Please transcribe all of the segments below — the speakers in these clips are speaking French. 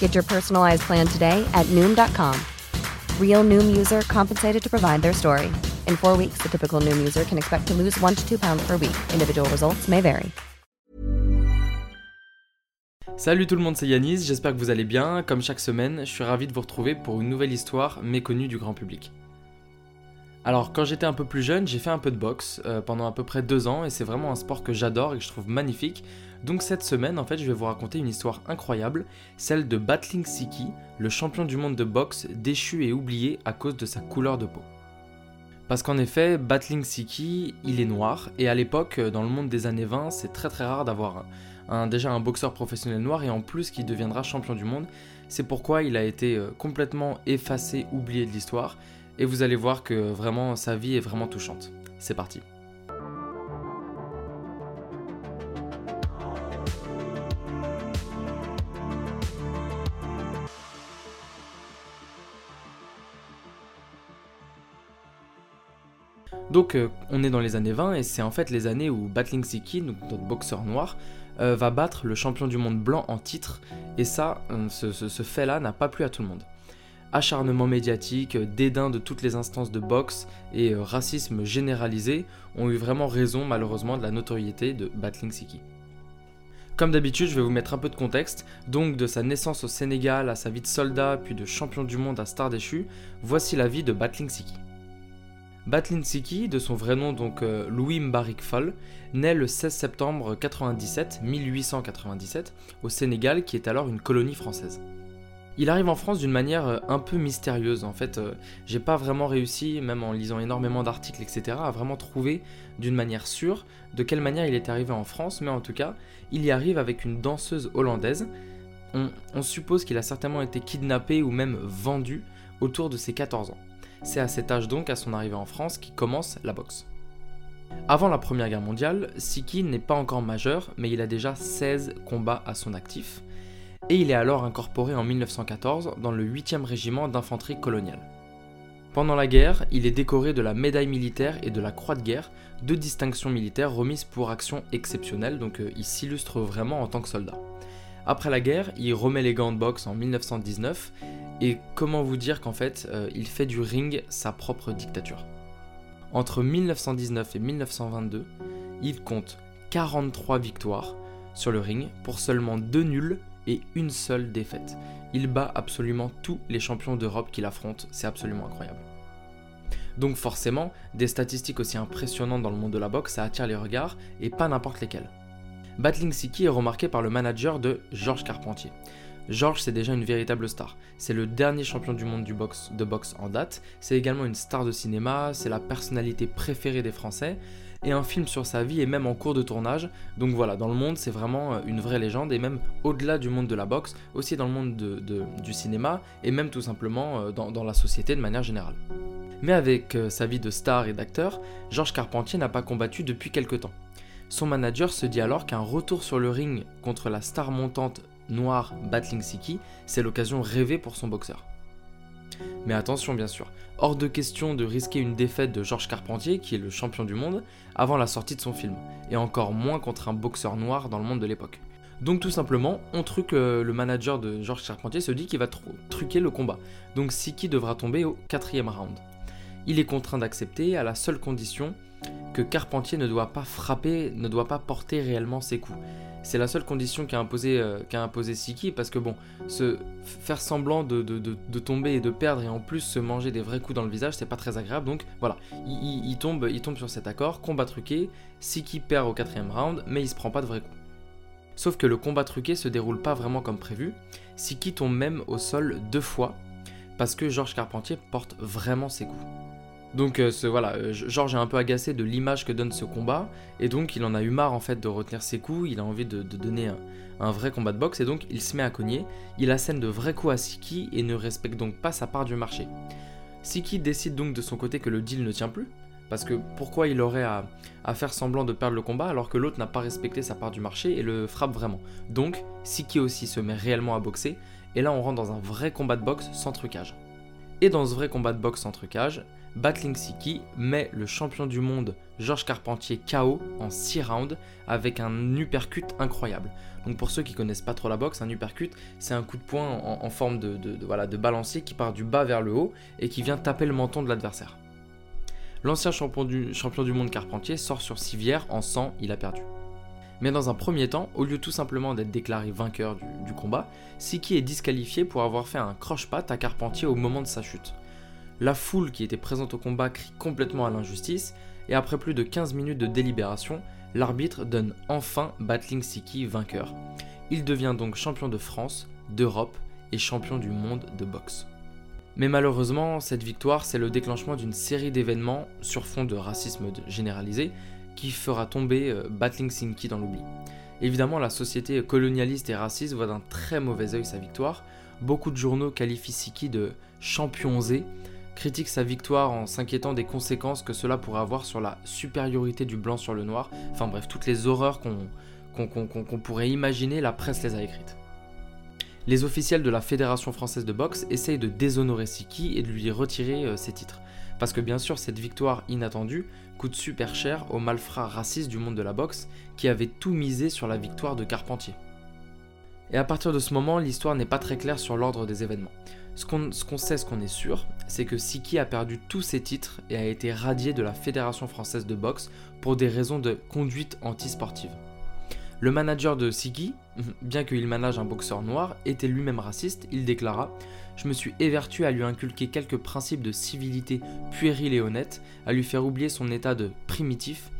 Get your personalized plan today at Noom.com. Real Noom user compensated to provide their story. In four weeks, the typical Noom user can expect to lose one to two pounds per week. Individual results may vary. Salut tout le monde, c'est Yanis, j'espère que vous allez bien. Comme chaque semaine, je suis ravi de vous retrouver pour une nouvelle histoire méconnue du grand public. Alors, quand j'étais un peu plus jeune, j'ai fait un peu de boxe euh, pendant à peu près deux ans et c'est vraiment un sport que j'adore et que je trouve magnifique. Donc, cette semaine, en fait, je vais vous raconter une histoire incroyable, celle de Battling Siki, le champion du monde de boxe déchu et oublié à cause de sa couleur de peau. Parce qu'en effet, Battling Siki, il est noir et à l'époque, dans le monde des années 20, c'est très très rare d'avoir déjà un boxeur professionnel noir et en plus qui deviendra champion du monde. C'est pourquoi il a été euh, complètement effacé, oublié de l'histoire et vous allez voir que vraiment sa vie est vraiment touchante. C'est parti. Donc euh, on est dans les années 20 et c'est en fait les années où Battling Siki, notre boxeur noir, euh, va battre le champion du monde blanc en titre et ça, euh, ce fait-là n'a pas plu à tout le monde acharnement médiatique, dédain de toutes les instances de boxe et euh, racisme généralisé ont eu vraiment raison malheureusement de la notoriété de Battling Siki. Comme d'habitude, je vais vous mettre un peu de contexte, donc de sa naissance au Sénégal à sa vie de soldat puis de champion du monde à star déchu, voici la vie de Battling Siki. Battling Siki, de son vrai nom donc euh, Louis Mbarik Fall, naît le 16 septembre 97, 1897 au Sénégal qui est alors une colonie française. Il arrive en France d'une manière euh, un peu mystérieuse. En fait, euh, j'ai pas vraiment réussi, même en lisant énormément d'articles, etc., à vraiment trouver d'une manière sûre de quelle manière il est arrivé en France, mais en tout cas, il y arrive avec une danseuse hollandaise. On, on suppose qu'il a certainement été kidnappé ou même vendu autour de ses 14 ans. C'est à cet âge donc, à son arrivée en France, qu'il commence la boxe. Avant la Première Guerre mondiale, Siki n'est pas encore majeur, mais il a déjà 16 combats à son actif et il est alors incorporé en 1914 dans le 8e régiment d'infanterie coloniale. Pendant la guerre, il est décoré de la médaille militaire et de la croix de guerre, deux distinctions militaires remises pour actions exceptionnelles, donc euh, il s'illustre vraiment en tant que soldat. Après la guerre, il remet les gants de boxe en 1919, et comment vous dire qu'en fait, euh, il fait du ring sa propre dictature. Entre 1919 et 1922, il compte 43 victoires sur le ring pour seulement deux nuls et une seule défaite. Il bat absolument tous les champions d'Europe qu'il affronte, c'est absolument incroyable. Donc forcément, des statistiques aussi impressionnantes dans le monde de la boxe, ça attire les regards, et pas n'importe lesquelles. Battling Siki est remarqué par le manager de Georges Carpentier. Georges, c'est déjà une véritable star. C'est le dernier champion du monde du boxe, de boxe en date. C'est également une star de cinéma, c'est la personnalité préférée des Français. Et un film sur sa vie est même en cours de tournage. Donc voilà, dans le monde, c'est vraiment euh, une vraie légende. Et même au-delà du monde de la boxe, aussi dans le monde de- de- du cinéma, et même tout simplement euh, dans, dans la société de manière générale. Mais avec euh, sa vie de star et d'acteur, Georges Carpentier n'a pas combattu depuis quelque temps. Son manager se dit alors qu'un retour sur le ring contre la star montante noire Battling Siki, c'est l'occasion rêvée pour son boxeur. Mais attention bien sûr, hors de question de risquer une défaite de Georges Carpentier, qui est le champion du monde, avant la sortie de son film, et encore moins contre un boxeur noir dans le monde de l'époque. Donc tout simplement, on truque euh, le manager de Georges Carpentier se dit qu'il va truquer le combat. Donc Siki devra tomber au quatrième round. Il est contraint d'accepter à la seule condition que Carpentier ne doit pas frapper, ne doit pas porter réellement ses coups. C'est la seule condition qu'a imposé, euh, imposé Siki parce que bon, se faire semblant de, tomber et de perdre et en plus se manger des vrais coups dans le visage, c'est pas très agréable. Donc voilà, il, tombe, il tombe sur cet accord, combat truqué, Siki perd au quatrième round, mais il se prend pas de vrais coups. Sauf que le combat truqué se déroule pas vraiment comme prévu, Siki tombe même au sol deux fois, parce que Georges Carpentier porte vraiment ses coups. Donc euh, voilà, euh, Georges est un peu agacé de l'image que donne ce combat, et donc il en a eu marre en fait de retenir ses coups, il a envie de, donner un, un, vrai combat de boxe, et donc il se met à cogner, il assène de vrais coups à Siki et ne respecte donc pas sa part du marché. Siki décide donc de son côté que le deal ne tient plus, parce que pourquoi il aurait à, faire semblant de perdre le combat alors que l'autre n'a pas respecté sa part du marché et le frappe vraiment. Donc, Siki aussi se met réellement à boxer, et là on rentre dans un vrai combat de boxe sans trucage. Et dans ce vrai combat de boxe sans trucage, Battling Siki met le champion du monde Georges Carpentier KO en 6 rounds avec un uppercut incroyable. Donc pour ceux qui connaissent pas trop la boxe, un uppercut c'est un coup de poing en, forme de, balancier qui part du bas vers le haut et qui vient taper le menton de l'adversaire. L'ancien champion du, champion du monde Carpentier sort sur civière en sang, il a perdu. Mais dans un premier temps, au lieu tout simplement d'être déclaré vainqueur du, combat, Siki est disqualifié pour avoir fait un croche-patte à Carpentier au moment de sa chute. La foule qui était présente au combat crie complètement à l'injustice, et après plus de 15 minutes de délibération, l'arbitre donne enfin Battling Siki vainqueur. Il devient donc champion de France, d'Europe et champion du monde de boxe. Mais malheureusement, cette victoire, c'est le déclenchement d'une série d'événements sur fond de racisme généralisé qui fera tomber euh, Battling Sinki dans l'oubli. Évidemment, la société colonialiste et raciste voit d'un très mauvais œil sa victoire. Beaucoup de journaux qualifient Siki de champion Z, critiquent sa victoire en s'inquiétant des conséquences que cela pourrait avoir sur la supériorité du blanc sur le noir. Enfin bref, toutes les horreurs qu'on pourrait imaginer, la presse les a écrites les officiels de la Fédération française de boxe essayent de déshonorer Siki et de lui retirer euh, ses titres. Parce que bien sûr, cette victoire inattendue coûte super cher aux malfrats racistes du monde de la boxe qui avaient tout misé sur la victoire de Carpentier. Et à partir de ce moment, l'histoire n'est pas très claire sur l'ordre des événements. Ce qu'on sait, ce qu'on est sûr, c'est que Siki a perdu tous ses titres et a été radié de la Fédération française de boxe pour des raisons de conduite antisportive. Le manager de Siki, bien qu'il manage un boxeur noir, était lui-même raciste, il déclara Je me suis évertué à lui inculquer quelques principes de civilité puérils et honnêtes, à lui faire oublier son état de primitif,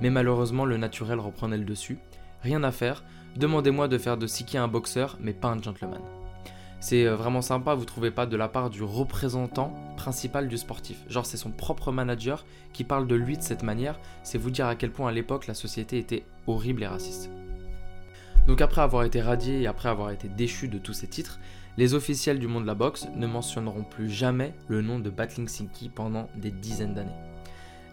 mais malheureusement le naturel reprenait le dessus. Rien à faire, demandez-moi de faire de Siki un boxeur, mais pas un gentleman. C'est euh, vraiment sympa, vous trouvez pas, de la part du représentant principal du sportif. Genre, c'est son propre manager qui parle de lui de cette manière. C'est vous dire à quel point à l'époque la société était horrible et raciste. Donc après avoir été radié et après avoir été déchu de tous ces titres, les officiels du monde de la boxe ne mentionneront plus jamais le nom de Battling Siki pendant des dizaines d'années.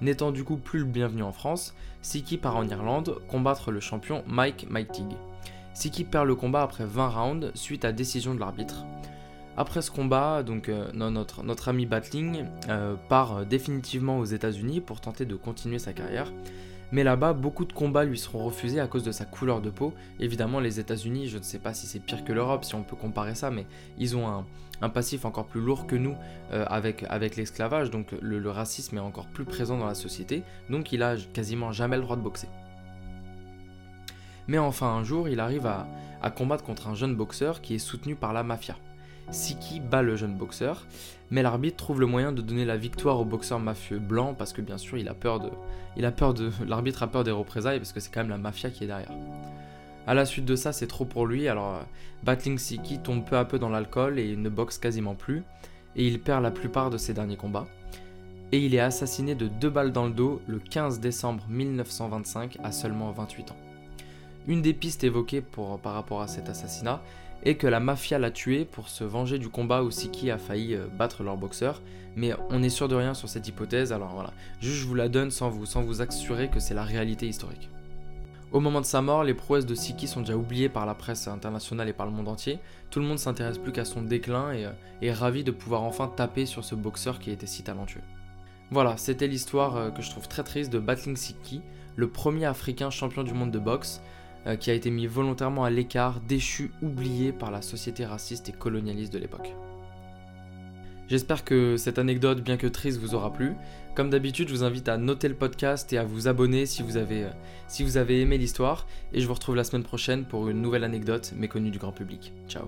N'étant du coup plus le bienvenu en France, Siki part en Irlande combattre le champion Mike Mightig. Siki perd le combat après 20 rounds suite à décision de l'arbitre. Après ce combat, donc euh, notre, ami Battling euh, part définitivement aux États-Unis pour tenter de continuer sa carrière mais là-bas, beaucoup de combats lui seront refusés à cause de sa couleur de peau. Évidemment, les États-Unis, je ne sais pas si c'est pire que l'Europe, si on peut comparer ça, mais ils ont un, passif encore plus lourd que nous euh, avec, avec l'esclavage, donc le, racisme est encore plus présent dans la société, donc il a quasiment jamais le droit de boxer. Mais enfin, un jour, il arrive à, combattre contre un jeune boxeur qui est soutenu par la mafia. Siki bat le jeune boxeur, mais l'arbitre trouve le moyen de donner la victoire au boxeur mafieux blanc parce que bien sûr il a peur de, il a peur de, l'arbitre a peur des représailles parce que c'est quand même la mafia qui est derrière. À la suite de ça, c'est trop pour lui, alors euh, Battling Siki tombe peu à peu dans l'alcool et ne boxe quasiment plus, et il perd la plupart de ses derniers combats. Et il est assassiné de deux balles dans le dos le 15 décembre 1925 à seulement 28 ans. Une des pistes évoquées par rapport à cet assassinat et que la mafia l'a tué pour se venger du combat où Siki a failli euh, battre leur boxeur. Mais on est sûr de rien sur cette hypothèse, alors voilà. Juste je vous la donne sans vous, sans vous assurer que c'est la réalité historique. Au moment de sa mort, les prouesses de Siki sont déjà oubliées par la presse internationale et par le monde entier. Tout le monde s'intéresse plus qu'à son déclin et euh, est ravi de pouvoir enfin taper sur ce boxeur qui était si talentueux. Voilà, c'était l'histoire euh, que je trouve très triste de Battling Siki, le premier africain champion du monde de boxe, qui a été mis volontairement à l'écart, déchu, oublié par la société raciste et colonialiste de l'époque. J'espère que cette anecdote, bien que triste, vous aura plu. Comme d'habitude, je vous invite à noter le podcast et à vous abonner si vous avez, euh, aimé l'histoire. Et je vous retrouve la semaine prochaine pour une nouvelle anecdote méconnue du grand public. Ciao